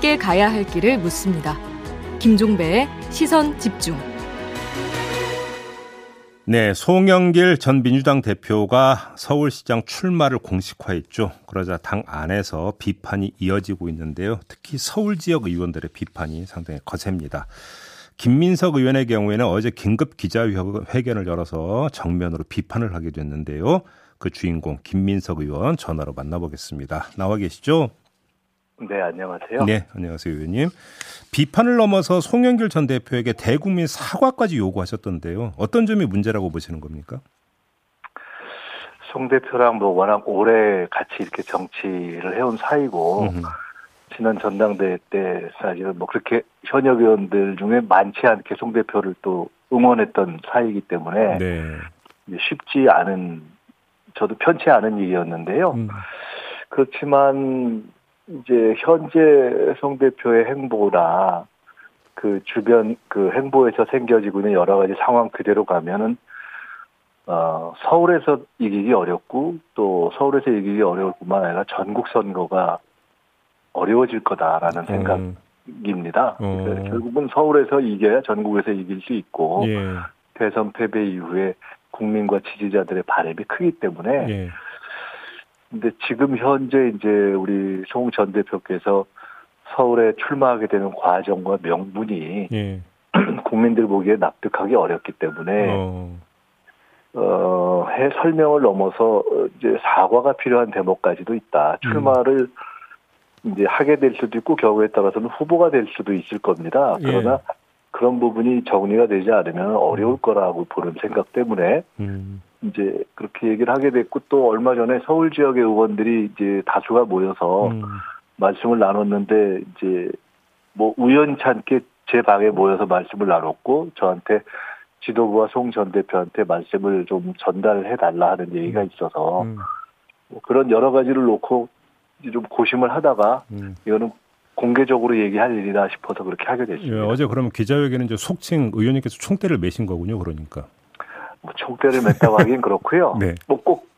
함께 가야 할 길을 묻습니다. 김종배의 시선 집중. 네, 송영길 전 민주당 대표가 서울시장 출마를 공식화했죠. 그러자 당 안에서 비판이 이어지고 있는데요. 특히 서울 지역 의원들의 비판이 상당히 거셉니다. 김민석 의원의 경우에는 어제 긴급 기자회견을 열어서 정면으로 비판을 하게 됐는데요. 그 주인공 김민석 의원 전화로 만나보겠습니다. 나와 계시죠? 네, 안녕하세요. 네, 안녕하세요, 의원님. 비판을 넘어서 송영길 전 대표에게 대국민 사과까지 요구하셨던데요. 어떤 점이 문제라고 보시는 겁니까? 송 대표랑 뭐 워낙 오래 같이 이렇게 정치를 해온 사이고, 음흠. 지난 전당대회 때 사실은 뭐 그렇게 현역 의원들 중에 많지 않게 송 대표를 또 응원했던 사이이기 때문에 네. 쉽지 않은 저도 편치 않은 일이었는데요. 음. 그렇지만 이제 현재 송 대표의 행보나 그 주변 그 행보에서 생겨지고 있는 여러 가지 상황 그대로 가면은 어 서울에서 이기기 어렵고 또 서울에서 이기기 어려울 뿐만 아니라 전국 선거가 어려워질 거다라는 음. 생각입니다. 음. 결국은 서울에서 이겨야 전국에서 이길 수 있고 예. 대선 패배 이후에 국민과 지지자들의 바람이 크기 때문에 예. 근데 지금 현재 이제 우리 송 전 대표께서 서울에 출마하게 되는 과정과 명분이 예. 국민들 보기에 납득하기 어렵기 때문에 어. 어, 해 설명을 넘어서 이제 사과가 필요한 대목까지도 있다. 출마를 음. 이제 하게 될 수도 있고 경우에 따라서는 후보가 될 수도 있을 겁니다. 예. 그러나 예. 그런 부분이 정리가 되지 않으면 어려울 음. 거라고 보는 생각 때문에 음. 이제 그렇게 얘기를 하게 됐고 또 얼마 전에 서울 지역의 의원들이 이제 다수가 모여서 음. 말씀을 나눴는데 이제 뭐 우연찮게 제 방에 모여서 말씀을 나눴고 저한테 지도부와 송 전 대표한테 말씀을 좀 전달해 달라 하는 얘기가 음. 있어서 음. 뭐 그런 여러 가지를 놓고 좀 고심을 하다가 음. 이거는 공개적으로 얘기할 일이다 싶어서 그렇게 하게 됐습니다. 예, 어제 그러면 기자회견은 이제 속칭 의원님께서 총대를 매신 거군요, 그러니까. 뭐 총대를 맸다고 하긴 그렇고요. 네. 뭐꼭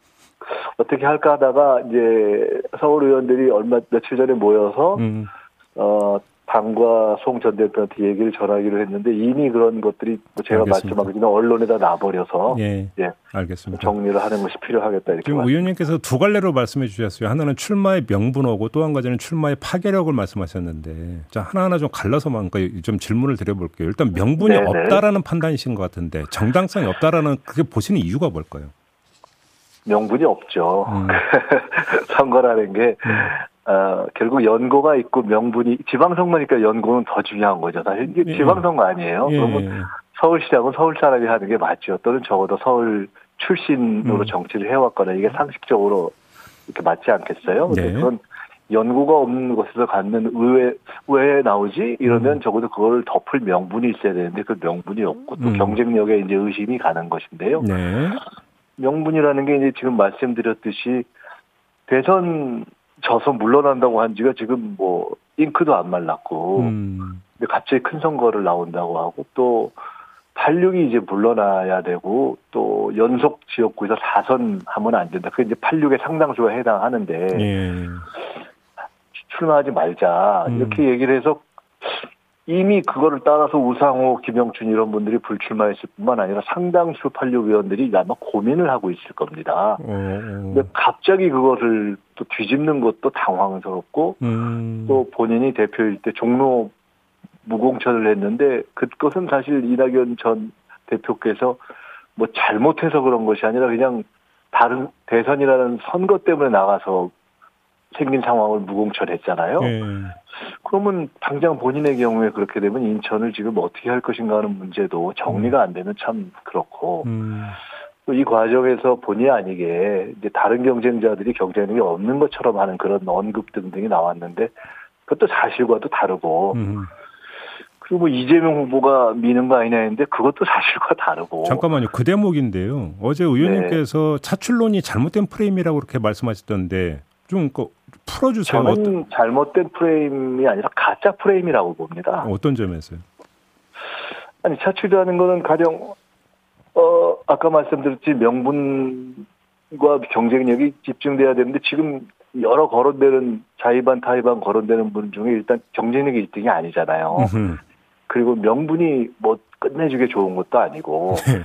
어떻게 할까 하다가 이제 서울 의원들이 얼마 며칠 전에 모여서 음. 어 당과 송 전 대표한테 얘기를 전하기로 했는데 이미 그런 것들이 뭐 제가 말씀하기는 언론에다 놔버려서 예, 예, 알겠습니다. 정리를 하는 것이 필요하겠다 이렇게. 지금 말씀. 의원님께서 두 갈래로 말씀해 주셨어요. 하나는 출마의 명분하고 또 한 가지는 출마의 파괴력을 말씀하셨는데 자 하나하나 좀 갈라서만 그러니까 좀 질문을 드려볼게요. 일단 명분이 네네. 없다라는 판단이신 것 같은데 정당성이 없다라는 그게 보시는 이유가 뭘까요? 명분이 없죠. 음. 선거라는 게 음. 어, 결국 연고가 있고 명분이 지방선거니까 연고는 더 중요한 거죠. 사실 이게 예. 지방선거 아니에요. 예. 그러면 서울시장은 서울 사람이 하는 게 맞죠. 또는 적어도 서울 출신으로 음. 정치를 해왔거나 이게 상식적으로 이렇게 맞지 않겠어요? 네. 그건 연구가 없는 곳에서 갖는 의회 왜 나오지 이러면 음. 적어도 그걸 덮을 명분이 있어야 되는데 그 명분이 없고 또 음. 경쟁력에 이제 의심이 가는 것인데요. 네. 명분이라는 게 이제 지금 말씀드렸듯이 대선 져서 물러난다고 한 지가 지금 뭐 잉크도 안 말랐고 음. 근데 갑자기 큰 선거를 나온다고 하고 또 86이 이제 물러나야 되고 또 연속 지역구에서 4선 하면 안 된다. 그게 이제 86의 상당수가 해당하는데 예. 출마하지 말자 음. 이렇게 얘기를 해서 이미 그거를 따라서 우상호, 김영춘 이런 분들이 불출마했을 뿐만 아니라 상당수 86 의원들이 아마 고민을 하고 있을 겁니다. 음. 근데 갑자기 그것을 또 뒤집는 것도 당황스럽고 음. 또 본인이 대표일 때 종로 무공천을 했는데 그것은 사실 이낙연 전 대표께서 뭐 잘못해서 그런 것이 아니라 그냥 다른 대선이라는 선거 때문에 나가서 생긴 상황을 무공천했잖아요. 네. 그러면 당장 본인의 경우에 그렇게 되면 인천을 지금 어떻게 할 것인가 하는 문제도 정리가 안 되면 참 그렇고 음. 또이 과정에서 본의 아니게 이제 다른 경쟁자들이 경쟁력이 없는 것처럼 하는 그런 언급 등등이 나왔는데 그것도 사실과도 다르고 음. 그리고 뭐 이재명 후보가 미는 거 아니냐 했는데 그것도 사실과 다르고 잠깐만요 그 대목인데요 어제 의원님께서 네. 차출론이 잘못된 프레임이라고 그렇게 말씀하셨던데 좀 그, 풀어주세요. 저는 어떤... 잘못된 프레임이 아니라 가짜 프레임이라고 봅니다. 어떤 점에서요? 아니 차출이라는 거는 가령 어 아까 말씀드렸지 명분이 경쟁력이 집중돼야 되는데 지금 여러 거론되는 자의반 타의반 거론되는 분 중에 일단 경쟁력이 1등이 아니잖아요. 그리고 명분이 뭐 끝내주게 좋은 것도 아니고 네.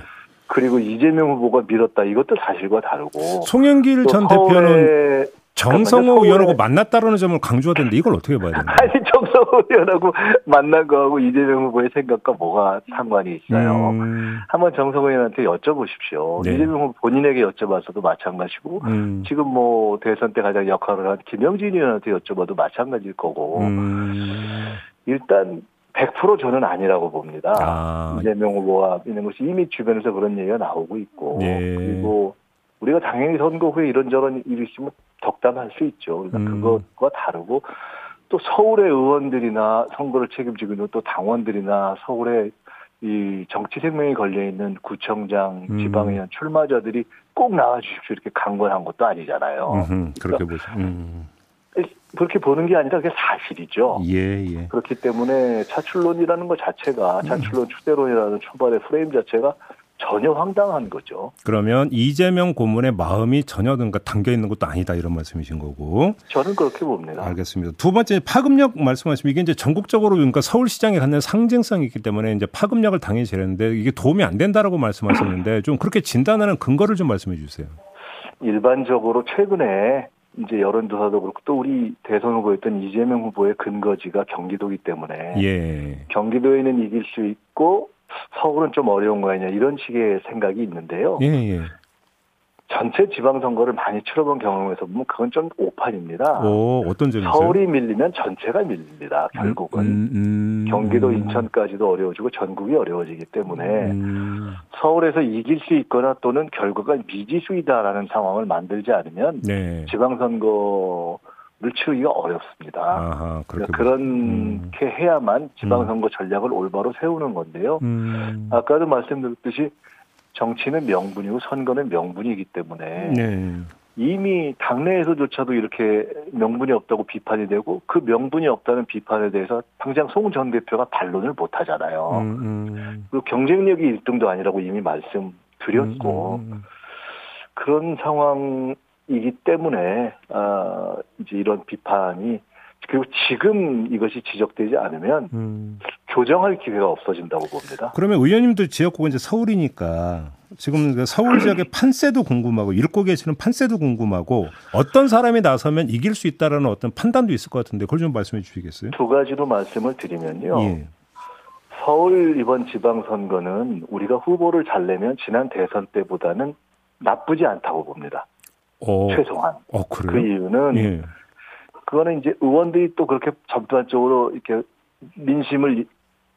그리고 이재명 후보가 밀었다 이것도 사실과 다르고 송영길 전 대표는 정성호 의원하고 만났다라는 점을 강조가 되는데 이걸 어떻게 봐야 되나요? 아니 정성호 의원하고 만난 거하고 이재명 후보의 생각과 뭐가 상관이 있어요. 음. 한번 정성호 의원한테 여쭤보십시오. 네. 이재명 후보 본인에게 여쭤봐서도 마찬가지고 음. 지금 뭐 대선 때 가장 역할을 한 김영진 의원한테 여쭤봐도 마찬가지일 거고 음. 일단 100% 저는 아니라고 봅니다. 아. 이재명 후보와 있는 것이 이미 주변에서 그런 얘기가 나오고 있고 네. 그리고 우리가 당연히 선거 후에 이런저런 일이 있으면 덕담할 수 있죠. 그러니까 음. 그것과 다르고 또 서울의 의원들이나 선거를 책임지고 있는 또 당원들이나 서울의 이 정치 생명이 걸려 있는 구청장, 음. 지방의원 출마자들이 꼭 나와 주십시오 이렇게 강권한 것도 아니잖아요. 음흠, 그렇게 그러니까 보죠. 음. 그렇게 보는 게 아니라 그게 사실이죠. 예, 예. 그렇기 때문에 차출론이라는 것 자체가 차출론 음. 추대론이라는 초반의 프레임 자체가 전혀 황당한 거죠. 그러면 이재명 고문의 마음이 전혀 그러니까 담겨 있는 것도 아니다 이런 말씀이신 거고. 저는 그렇게 봅니다. 알겠습니다. 두 번째 파급력 말씀하시면 이게 이제 전국적으로 그러니까 서울시장에 갖는 상징성이 있기 때문에 이제 파급력을 당연히 재는데 이게 도움이 안 된다라고 말씀하셨는데 좀 그렇게 진단하는 근거를 좀 말씀해 주세요. 일반적으로 최근에 이제 여론조사도 그렇고 또 우리 대선 후보였던 이재명 후보의 근거지가 경기도이기 때문에 예. 경기도에는 이길 수 있고 서울은 좀 어려운 거 아니냐 이런 식의 생각이 있는데요. 예, 예. 전체 지방선거를 많이 치러본 경험에서 보면 그건 좀 오판입니다. 오, 어떤 점이죠? 서울이 밀리면 전체가 밀립니다. 결국은 음, 음, 음, 경기도, 인천까지도 어려워지고 전국이 어려워지기 때문에 음. 서울에서 이길 수 있거나 또는 결과가 미지수이다라는 상황을 만들지 않으면 네. 지방선거 를 치르기가 어렵습니다. 아하, 그러니까 그렇게 음. 해야만 지방선거 음. 전략을 올바로 세우는 건데요. 음. 아까도 말씀드렸듯이 정치는 명분이고 선거는 명분이기 때문에 네. 이미 당내에서조차도 이렇게 명분이 없다고 비판이 되고 그 명분이 없다는 비판에 대해서 당장 송 전 대표가 반론을 못 하잖아요. 음, 음. 그리고 경쟁력이 1등도 아니라고 이미 말씀드렸고 음, 음, 그런 상황 이기 때문에 아 이제 이런 비판이 그리고 지금 이것이 지적되지 않으면 음. 교정할 기회가 없어진다고 봅니다. 그러면 의원님들 지역구가 이제 서울이니까 지금 그 서울 지역의 판세도 궁금하고 읽고 계시는 판세도 궁금하고 어떤 사람이 나서면 이길 수 있다라는 어떤 판단도 있을 것 같은데 그걸 좀 말씀해 주시겠어요? 두 가지로 말씀을 드리면요. 예. 서울 이번 지방선거는 우리가 후보를 잘 내면 지난 대선 때보다는 나쁘지 않다고 봅니다. 어. 최소한. 어, 그 이유는 예. 그거는 이제 의원들이 또 그렇게 전반적으로 이렇게 민심을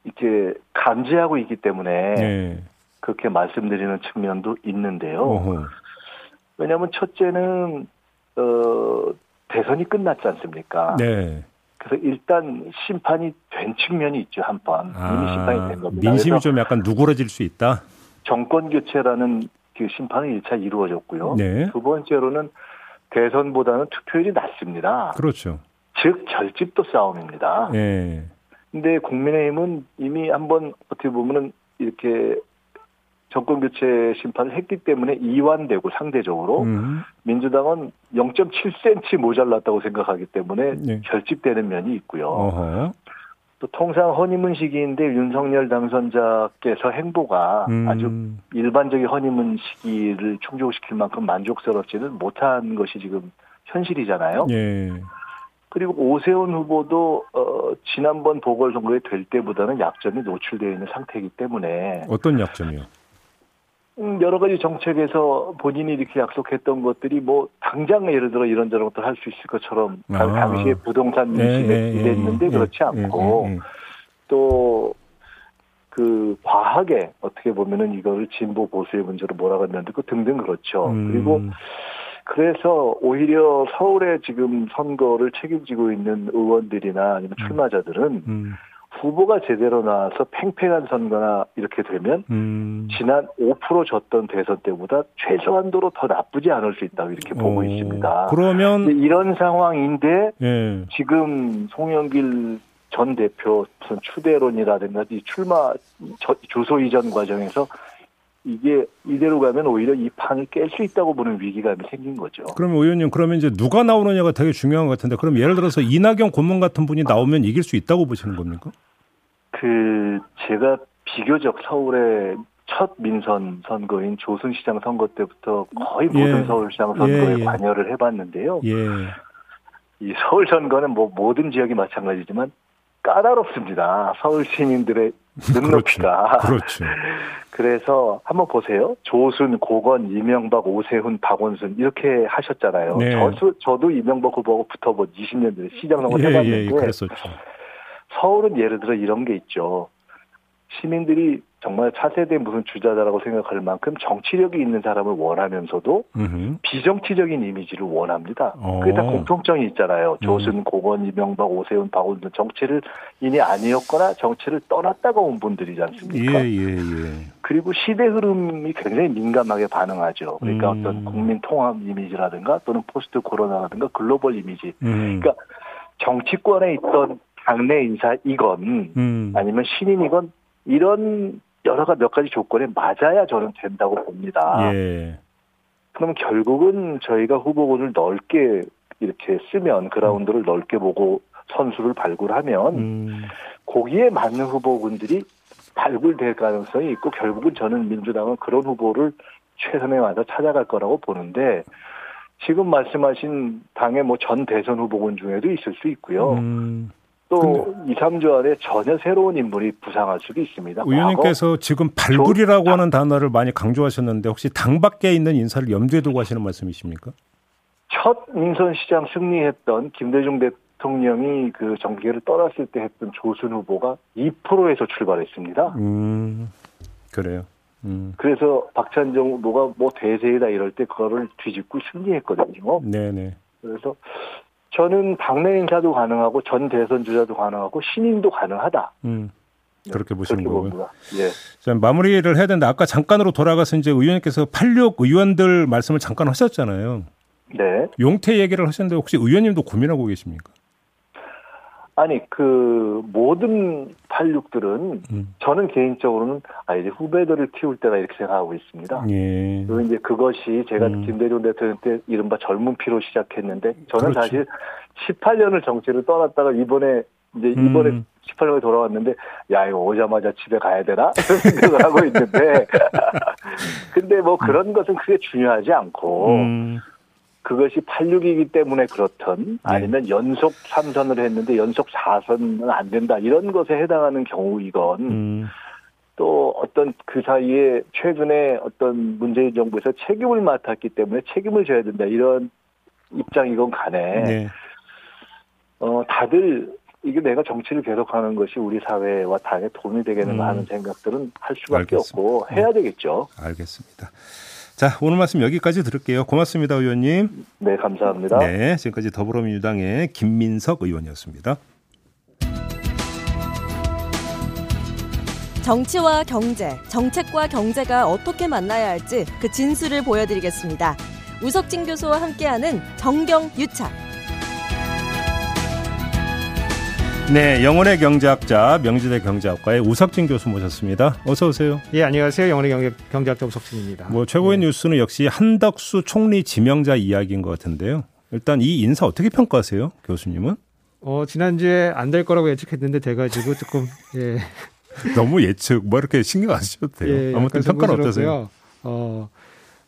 이렇게 감지하고 있기 때문에 예. 그렇게 말씀드리는 측면도 있는데요. 어허. 왜냐하면 첫째는 어 대선이 끝났지 않습니까? 네. 그래서 일단 심판이 된 측면이 있죠 한 번. 아, 이미 심판이 된 겁니다. 민심이 좀 약간 누그러질 수 있다. 정권 교체라는 그 심판은 1차 이루어졌고요. 네. 두 번째로는 대선보다는 투표율이 낮습니다. 그렇죠. 즉 결집도 싸움입니다. 네. 근데 국민의힘은 이미 한번 어떻게 보면은 이렇게 정권 교체 심판을 했기 때문에 이완되고 상대적으로 음. 민주당은 0.7cm 모자랐다고 생각하기 때문에 네. 결집되는 면이 있고요. 어허. 또 통상 허니문 시기인데 윤석열 당선자께서 행보가 음. 아주 일반적인 허니문 시기를 충족시킬 만큼 만족스럽지는 못한 것이 지금 현실이잖아요. 예. 그리고 오세훈 후보도 어 지난번 보궐선거에 될 때보다는 약점이 노출되어 있는 상태이기 때문에 어떤 약점이요? 음, 여러 가지 정책에서 본인이 이렇게 약속했던 것들이 뭐 당장 예를 들어 이런저런 것들 할 수 있을 것처럼 아. 당시에 부동산 민심에 네, 기대했는데 네, 그렇지 않고 네, 또그 과하게 어떻게 보면은 이거를 진보 보수의 문제로 몰아갔는데 그 등등 그렇죠. 음. 그리고 그래서 오히려 서울에 지금 선거를 책임지고 있는 의원들이나 아니면 음. 출마자들은 음. 후보가 제대로 나와서 팽팽한 선거나 이렇게 되면 음. 지난 5% 졌던 대선 때보다 최소한도로 더 나쁘지 않을 수 있다고 이렇게 보고 오. 있습니다. 그러면 이런 상황인데 예. 지금 송영길 전 대표 무슨 추대론이라든가 이 출마 주소 이전 과정에서 이게 이대로 가면 오히려 이 판을 깰 수 있다고 보는 위기감이 생긴 거죠. 그러면 의원님 그러면 이제 누가 나오느냐가 되게 중요한 것 같은데 그럼 예를 들어서 이낙연 고문 같은 분이 나오면 이길 수 있다고 보시는 겁니까? 그 제가 비교적 서울의 첫 민선 선거인 조순시장 선거 때부터 거의 모든 예. 서울시장 선거에 예, 예. 관여를 해봤는데요. 예. 이 서울 선거는 뭐 모든 지역이 마찬가지지만 까다롭습니다. 서울 시민들의 눈높이가. 그렇죠. 그래서 한번 보세요. 조순, 고건, 이명박, 오세훈, 박원순 이렇게 하셨잖아요. 네. 저, 저도 이명박 후보하고 붙어본 20년 전에 시장 선거 예, 해봤는데 예, 그랬었죠. 서울은 예를 들어 이런 게 있죠. 시민들이 정말 차세대 무슨 주자다라고 생각할 만큼 정치력이 있는 사람을 원하면서도 음흠. 비정치적인 이미지를 원합니다. 어. 그게 다 공통점이 있잖아요. 음. 조순, 고건, 이명박, 오세훈, 박원순 정치를 인이 아니었거나 정치를 떠났다가 온 분들이지 예, 않습니까? 예, 예. 그리고 시대 흐름이 굉장히 민감하게 반응하죠. 그러니까 음. 어떤 국민 통합 이미지라든가 또는 포스트 코로나라든가 글로벌 이미지. 음. 그러니까 정치권에 있던 당내 인사이건 음. 아니면 신인이건 이런 여러 가지 몇 가지 조건에 맞아야 저는 된다고 봅니다. 예. 그러면 결국은 저희가 후보군을 넓게 이렇게 쓰면 그라운드를 넓게 보고 선수를 발굴하면 음. 거기에 맞는 후보군들이 발굴될 가능성이 있고 결국은 저는 민주당은 그런 후보를 최선에 와서 찾아갈 거라고 보는데 지금 말씀하신 당의 뭐 전 대선 후보군 중에도 있을 수 있고요. 음. 또 2, 3주 안에 전혀 새로운 인물이 부상할 수도 있습니다. 의원님께서 지금 발굴이라고 하는 단어를 많이 강조하셨는데 혹시 당 밖에 있는 인사를 염두에 두고 하시는 말씀이십니까? 첫 민선 시장 승리했던 김대중 대통령이 그 정계를 떠났을 때 했던 조순 후보가 2%에서 출발했습니다. 음. 그래요. 음. 그래서 박찬정 후보가 뭐 대세이다 이럴 때 그거를 뒤집고 승리했거든요. 네네. 그래서 저는 당내 인사도 가능하고 전 대선 주자도 가능하고 신인도 가능하다. 음. 그렇게 보시는 그렇게 거고요. 예. 자, 마무리를 해야 되는데 아까 잠깐으로 돌아가서 이제 의원님께서 86 의원들 말씀을 잠깐 하셨잖아요. 네. 용태 얘기를 하셨는데 혹시 의원님도 고민하고 계십니까? 아니 그 모든 86들은 음. 저는 개인적으로는 아 이제 후배들을 키울 때가 이렇게 생각하고 있습니다. 예. 그리고 이제 그것이 제가 음. 김대중 대통령 때 이른바 젊은 피로 시작했는데 저는 그렇죠. 사실 18년을 정치를 떠났다가 이번에 이제 이번에 음. 18년에 돌아왔는데 야 이거 오자마자 집에 가야 되나 생각을 하고 있는데 근데 뭐 그런 것은 크게 중요하지 않고 음. 그것이 86이기 때문에 그렇든 아니면 연속 3선을 했는데 연속 4선은 안 된다 이런 것에 해당하는 경우이건 음. 또 어떤 그 사이에 최근에 어떤 문재인 정부에서 책임을 맡았기 때문에 책임을 져야 된다 이런 입장이건 간에 네. 어 다들 이게 내가 정치를 계속하는 것이 우리 사회와 당에 도움이 되겠는가 음. 하는 생각들은 할 수밖에 알겠습니다. 없고 해야 되겠죠. 알겠습니다. 자, 오늘 말씀 여기까지 들을게요. 고맙습니다, 의원님. 네 감사합니다. 네, 지금까지 더불어민주당의 김민석 의원이었습니다. 정치와 경제, 정책과 경제가 어떻게 만나야 할지 그 진수를 보여드리겠습니다. 우석진 교수와 함께하는 정경 유착. 네, 영혼의 경제학자 명지대 경제학과의 우석진 교수 모셨습니다. 어서 오세요. 예, 안녕하세요. 영원의 경제, 경제학자 우석진입니다. 뭐 최고의 예. 뉴스는 역시 한덕수 총리 지명자 이야기인 것 같은데요. 일단 이 인사 어떻게 평가하세요, 교수님은? 어, 지난주에 안 될 거라고 예측했는데 돼가지고 조금, 예. 너무 예측, 뭐 이렇게 신경 안 쓰셔도 돼요. 예, 아무튼 평가는 어떠세요? 어,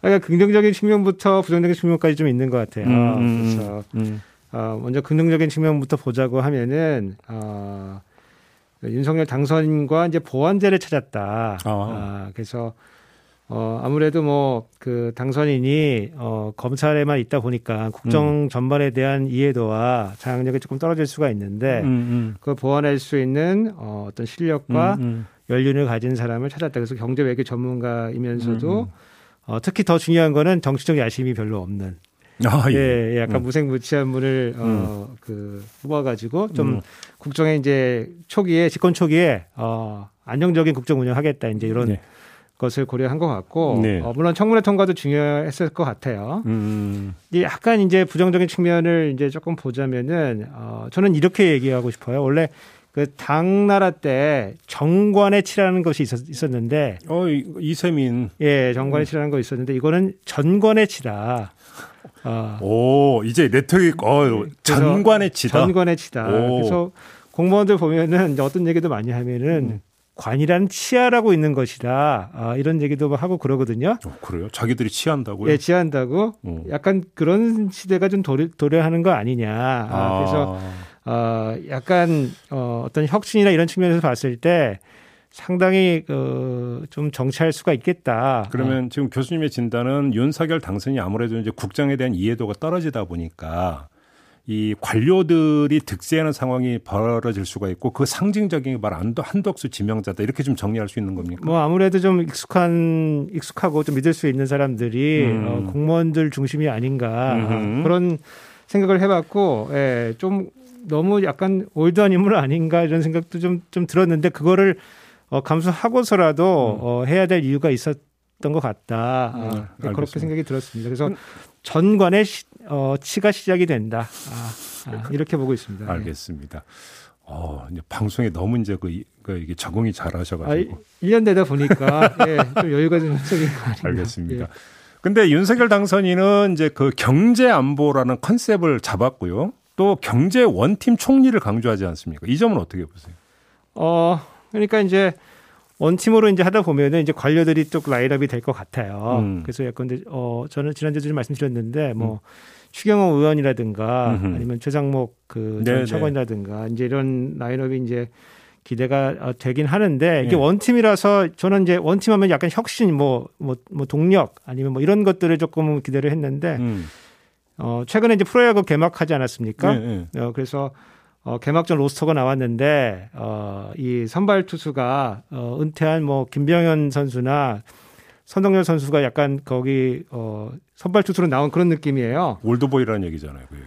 그러니까 긍정적인 측면부터 부정적인 측면까지 좀 있는 것 같아요. 음, 음, 그래서, 음. 어, 먼저 긍정적인 측면부터 보자고 하면은, 어, 윤석열 당선인과 이제 보완제를 찾았다. 아. 아, 그래서, 어, 아무래도 뭐, 그, 당선인이, 어, 검찰에만 있다 보니까 국정 전반에 대한 이해도와 장악력이 조금 떨어질 수가 있는데, 음, 음. 그걸 보완할 수 있는, 어, 어떤 실력과 음, 음. 연륜을 가진 사람을 찾았다. 그래서 경제 외교 전문가이면서도, 음, 음. 어, 특히 더 중요한 거는 정치적 야심이 별로 없는, 아, 예. 예, 예, 약간 음. 무색무취한 분을, 어, 그, 뽑아가지고 좀 음. 국정에 이제 초기에, 집권 초기에, 어, 안정적인 국정 운영하겠다. 이제 이런 네. 것을 고려한 것 같고, 네. 어, 물론 청문회 통과도 중요했을 것 같아요. 음, 이 약간 이제 부정적인 측면을 이제 조금 보자면은 어 저는 이렇게 얘기하고 싶어요. 원래 그 당나라 때 정관의 치라는 것이 있었, 는데 어, 이세민. 예, 정관의 치라는 거 있었는데 이거는 전관의 치다. 어. 오, 이제 네트워크 어, 전관의 치다. 전관의 치다. 오. 그래서 공무원들 보면은 어떤 얘기도 많이 하면은 음. 관이란 치아라고 있는 것이다. 아, 이런 얘기도 하고 그러거든요. 어, 그래요? 자기들이 치한다고요? 예, 치한다고. 어. 약간 그런 시대가 좀 도래, 도래하는 거 아니냐. 아, 아. 그래서 어, 약간 어, 어떤 혁신이나 이런 측면에서 봤을 때 상당히 어, 좀 정치할 수가 있겠다. 그러면 어. 지금 교수님의 진단은 윤석열 당선이 아무래도 이제 국정에 대한 이해도가 떨어지다 보니까 이 관료들이 득세하는 상황이 벌어질 수가 있고 그 상징적인 말 안도 한덕수 지명자다 이렇게 좀 정리할 수 있는 겁니까? 뭐 아무래도 좀 익숙한 익숙하고 좀 믿을 수 있는 사람들이 음. 어, 공무원들 중심이 아닌가 음. 그런 생각을 해봤고 예, 좀 너무 약간 올드한 인물 아닌가 이런 생각도 좀 좀 들었는데 그거를 어, 감수하고서라도 음. 어, 해야 될 이유가 있었. 것 같다. 아, 네, 그렇게 생각이 들었습니다. 그래서 전관의 시, 어, 치가 시작이 된다. 아, 아, 이렇게 보고 있습니다. 알겠습니다. 어, 이제 방송에 너무 이제 그, 그 이게 적응이 잘 하셔가지고. 아, 1년 되다 보니까, 예, 좀 여유가 좀 생긴 거 아닌가. 알겠습니다. 예. 근데 윤석열 당선인은 이제 그 경제 안보라는 컨셉을 잡았고요. 또 경제 원팀 총리를 강조하지 않습니까? 이 점은 어떻게 보세요? 어, 그러니까 이제 원팀으로 이제 하다 보면은 이제 관료들이 또 라인업이 될 것 같아요. 음. 그래서 약간 근데 어 저는 지난주에 좀 말씀드렸는데 뭐 음. 추경호 의원이라든가 음흠. 아니면 최상목 그전. 차관이라든가 이제 이런 라인업이 이제 기대가 어, 되긴 하는데 이게 네. 원팀이라서 저는 이제 원팀하면 약간 혁신 뭐뭐 뭐, 뭐 동력 아니면 뭐 이런 것들을 조금 기대를 했는데 음. 어 최근에 이제 프로야구 개막하지 않았습니까? 네, 네. 어 그래서 어, 개막전 로스터가 나왔는데 어, 이 선발 투수가 어, 은퇴한 뭐 김병현 선수나 선동열 선수가 약간 거기 어, 선발 투수로 나온 그런 느낌이에요. old boy라는 얘기잖아요. 그게.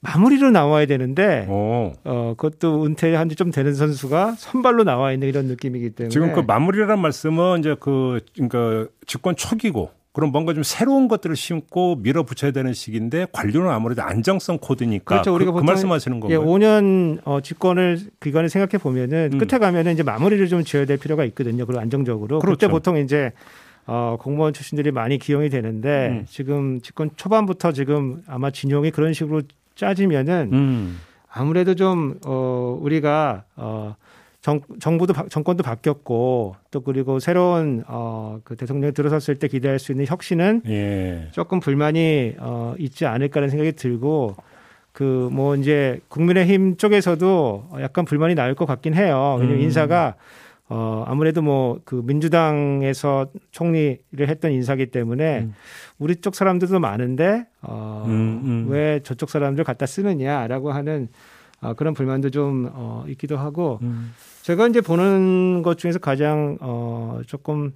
마무리로 나와야 되는데 오. 어 그것도 은퇴한 지 좀 되는 선수가 선발로 나와 있는 이런 느낌이기 때문에 지금 그 마무리란 말씀은 이제 그 그러니까 집권 초기고 그럼 뭔가 좀 새로운 것들을 심고 밀어붙여야 되는 시기인데 관료는 아무래도 안정성 코드니까 그렇죠. 우리가 그, 그 말씀하시는 거예요. 예, 5년 어, 집권을 기간을 생각해 보면은 음. 끝에 가면은 이제 마무리를 좀 지어야 될 필요가 있거든요. 그리고 안정적으로. 그렇죠. 그때 보통 이제 어, 공무원 출신들이 많이 기용이 되는데 음. 지금 집권 초반부터 지금 아마 진용이 그런 식으로 짜지면은 음. 아무래도 좀 어, 우리가 어, 정, 정부도 정권도 바뀌었고 또 그리고 새로운 어, 그 대통령이 들어섰을 때 기대할 수 있는 혁신은 예. 조금 불만이 어, 있지 않을까라는 생각이 들고 그 뭐 이제 국민의힘 쪽에서도 약간 불만이 나올 것 같긴 해요. 왜냐면 음. 인사가 어, 아무래도 뭐 그 민주당에서 총리를 했던 인사기 때문에 음. 우리 쪽 사람들도 많은데 어, 음, 음. 왜 저쪽 사람들 갖다 쓰느냐라고 하는 어, 그런 불만도 좀 어, 있기도 하고 음. 제가 이제 보는 것 중에서 가장 어 조금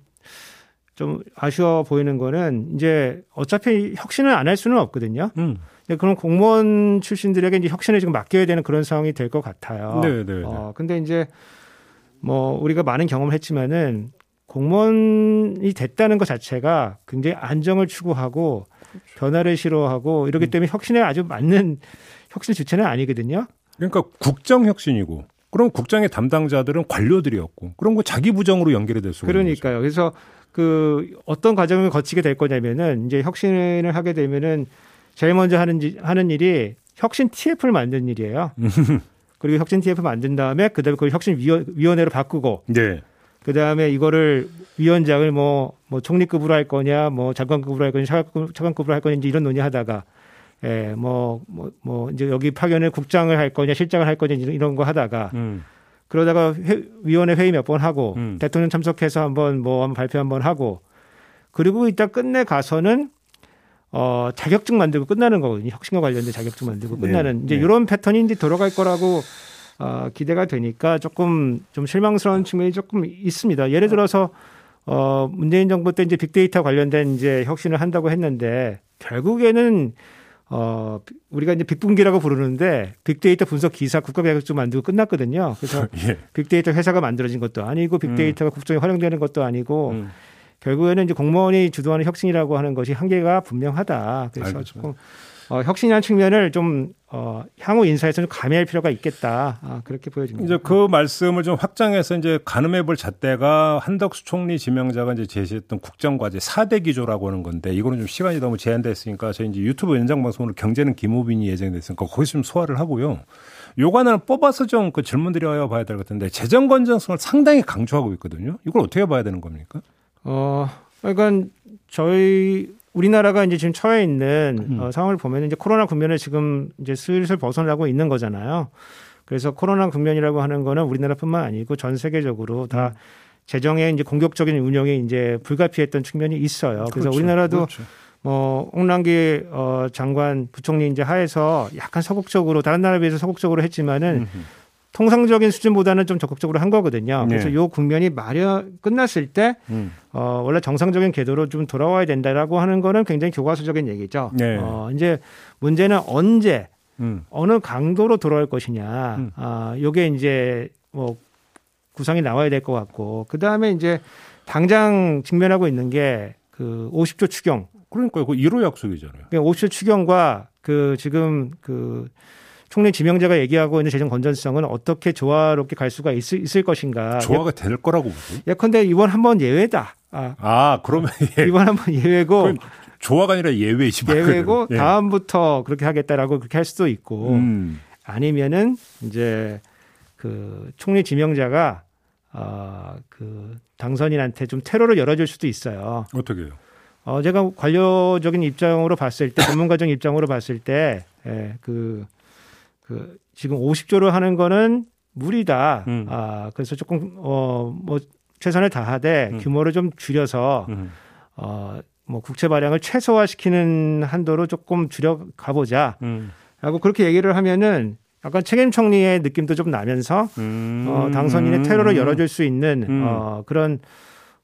좀 아쉬워 보이는 거는 이제 어차피 혁신을 안 할 수는 없거든요. 음. 그런 공무원 출신들에게 이제 혁신을 지금 맡겨야 되는 그런 상황이 될 것 같아요. 네, 네, 네. 어, 근데 이제 뭐 우리가 많은 경험을 했지만은 공무원이 됐다는 것 자체가 굉장히 안정을 추구하고 그렇죠. 변화를 싫어하고 이러기 음. 때문에 혁신에 아주 맞는 혁신 주체는 아니거든요. 그러니까 국정 혁신이고 그럼 국장의 담당자들은 관료들이었고 그런 거 자기 부정으로 연결이 될 수가 그러니까요. 그래서 그 어떤 과정을 거치게 될 거냐면은 이제 혁신을 하게 되면은 제일 먼저 하는 하는 일이 혁신 TF를 만드는 일이에요. 그리고 혁신 TF 만든 다음에 그다음에 그걸 혁신 위원회로 바꾸고 네. 그다음에 이거를 위원장을 뭐, 뭐 총리급으로 할 거냐, 뭐 장관급으로 할 거냐, 차관급으로 할 거냐, 이런 논의하다가 예, 뭐, 뭐, 뭐, 이제 여기 파견을 국장을 할 거냐, 실장을 할 거냐, 이런 거 하다가, 음. 그러다가 회, 위원회 회의 몇 번 하고, 음. 대통령 참석해서 한번 뭐, 한번 발표 한번 하고, 그리고 이따 끝내 가서는, 어, 자격증 만들고 끝나는 거거든요. 혁신과 관련된 자격증 만들고 네. 끝나는, 네. 이제 네. 이런 패턴이 이제 돌아갈 거라고, 어, 기대가 되니까 조금 좀 실망스러운 측면이 조금 있습니다. 예를 들어서, 어, 문재인 정부 때 이제 빅데이터 관련된 이제 혁신을 한다고 했는데, 결국에는 어, 우리가 이제 빅분기라고 부르는데 빅데이터 분석 기사 국가배학좀 만들고 끝났거든요. 그래서 예. 빅데이터 회사가 만들어진 것도 아니고 빅데이터가 음. 국정에 활용되는 것도 아니고 음. 결국에는 이제 공무원이 주도하는 혁신이라고 하는 것이 한계가 분명하다. 그래서 알겠습니다. 조금 어, 혁신이라는 측면을 좀 어, 향후 인사에서 좀 가미할 필요가 있겠다. 아, 그렇게 보여집니다. 이제 그 말씀을 좀 확장해서 이제 가늠해 볼 잣대가 한덕수 총리 지명자가 이제 제시했던 국정과제 4대 기조라고 하는 건데 이거는 좀 시간이 너무 제한됐으니까 저희 이제 유튜브 연장 방송으로 경제는 김우빈이 예정됐으니까 거기서 좀 소화를 하고요. 요관을 뽑아서 좀 그 질문 드려야 봐야 될 것 같은데 재정 건전성을 상당히 강조하고 있거든요. 이걸 어떻게 봐야 되는 겁니까? 어, 그러니까 저희 우리나라가 이제 지금 처해 있는 음. 어, 상황을 보면 이제 코로나 국면을 지금 이제 슬슬 벗어나고 있는 거잖아요. 그래서 코로나 국면이라고 하는 거는 우리나라뿐만 아니고 전 세계적으로 다 음. 재정의 이제 공격적인 운영이 이제 불가피했던 측면이 있어요. 그래서 그렇죠. 우리나라도 그렇죠. 뭐 홍남기 어 장관 부총리 이제 하에서 약간 서극적으로 다른 나라에 비해서 서극적으로 했지만은 음흠. 통상적인 수준보다는 좀 적극적으로 한 거거든요. 그래서 네. 요 국면이 마련 끝났을 때 음. 어, 원래 정상적인 궤도로 좀 돌아와야 된다라고 하는 거는 굉장히 교과서적인 얘기죠. 네. 어, 이제 문제는 언제 음. 어느 강도로 돌아올 것이냐. 음. 아, 요게 이제 뭐 구상이 나와야 될 것 같고 그 다음에 이제 당장 직면하고 있는 게 그 50조 추경. 그러니까 그 1호 약속이잖아요. 50조 추경과 그 지금 그 총리 지명자가 얘기하고 있는 재정 건전성은 어떻게 조화롭게 갈 수가 있, 을 것인가. 조화가 될 거라고 보세요? 예컨대 이번 한 번 예외다. 아, 아 그러면 예. 이번 한 번 예외고 조화가 아니라 예외이지 예외고 예. 다음부터 그렇게 하겠다라고 그렇게 할 수도 있고 음. 아니면은 이제 그 총리 지명자가 어그 당선인한테 좀 테러를 열어줄 수도 있어요. 어떻게요? 어 제가 관료적인 입장으로 봤을 때 전문가적인 입장으로 봤을 때 예, 그그 지금 50조를 하는 거는 무리다. 음. 아 그래서 조금 어 뭐 최선을 다하되 음. 규모를 좀 줄여서 음. 어뭐 국채 발행을 최소화시키는 한도로 조금 줄여 가보자. 음. 라고 그렇게 얘기를 하면은 약간 책임 총리의 느낌도 좀 나면서 음. 어 당선인의 테러를 열어줄 수 있는 음. 어 그런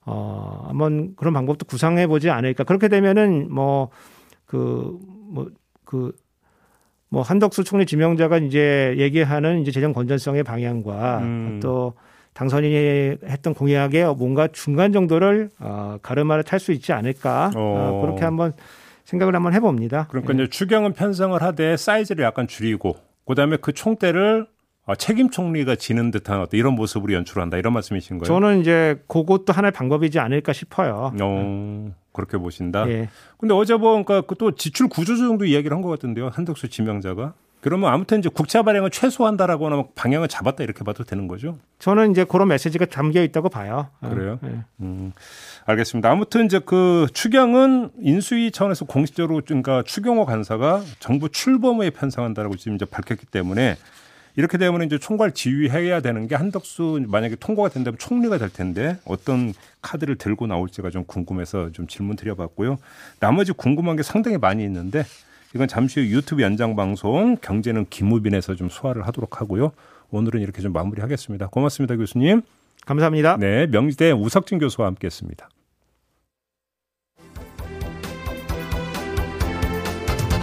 어 한번 그런 방법도 구상해 보지 않을까. 그렇게 되면은 뭐 그 뭐 그 뭐 한덕수 총리 지명자가 이제 얘기하는 이제 재정 건전성의 방향과 음. 또 당선인이 했던 공약에 뭔가 중간 정도를 어, 가르마를 탈 수 있지 않을까 어. 어, 그렇게 한번 생각을 한번 해봅니다. 그러니까 예. 이제 추경은 편성을 하되 사이즈를 약간 줄이고 그다음에 그 총대를 아, 책임 총리가 지는 듯한 어떤 이런 모습으로 연출한다 이런 말씀이신 거예요? 저는 이제 그것도 하나의 방법이지 않을까 싶어요. 어, 그렇게 보신다. 예. 근데 어제 보니까 그또 지출 구조 조정도 이야기를 한 것 같은데요. 한덕수 지명자가. 그러면 아무튼 이제 국채 발행을 최소화한다라고 하면 방향을 잡았다 이렇게 봐도 되는 거죠? 저는 이제 그런 메시지가 담겨 있다고 봐요. 그래요? 네. 음, 알겠습니다. 아무튼 이제 그 추경은 인수위 차원에서 공식적으로 그러니까 추경호 간사가 정부 출범에 편성한다라고 지금 이제 밝혔기 때문에 이렇게 되면 이제 총괄 지휘해야 되는 게 한덕수 만약에 통과가 된다면 총리가 될 텐데 어떤 카드를 들고 나올지가 좀 궁금해서 좀 질문 드려봤고요. 나머지 궁금한 게 상당히 많이 있는데 이건 잠시 후 유튜브 연장 방송 경제는 김우빈에서 좀 소화를 하도록 하고요. 오늘은 이렇게 좀 마무리하겠습니다. 고맙습니다, 교수님. 감사합니다. 네, 명지대 우석진 교수와 함께했습니다.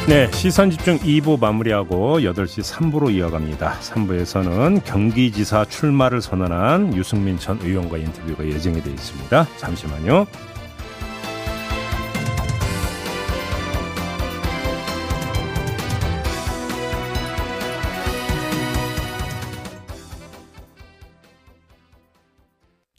네, 시선 집중 2부 마무리하고 8시 3부로 이어갑니다. 3부에서는 경기지사 출마를 선언한 유승민 전 의원과 인터뷰가 예정이 되어 있습니다. 잠시만요.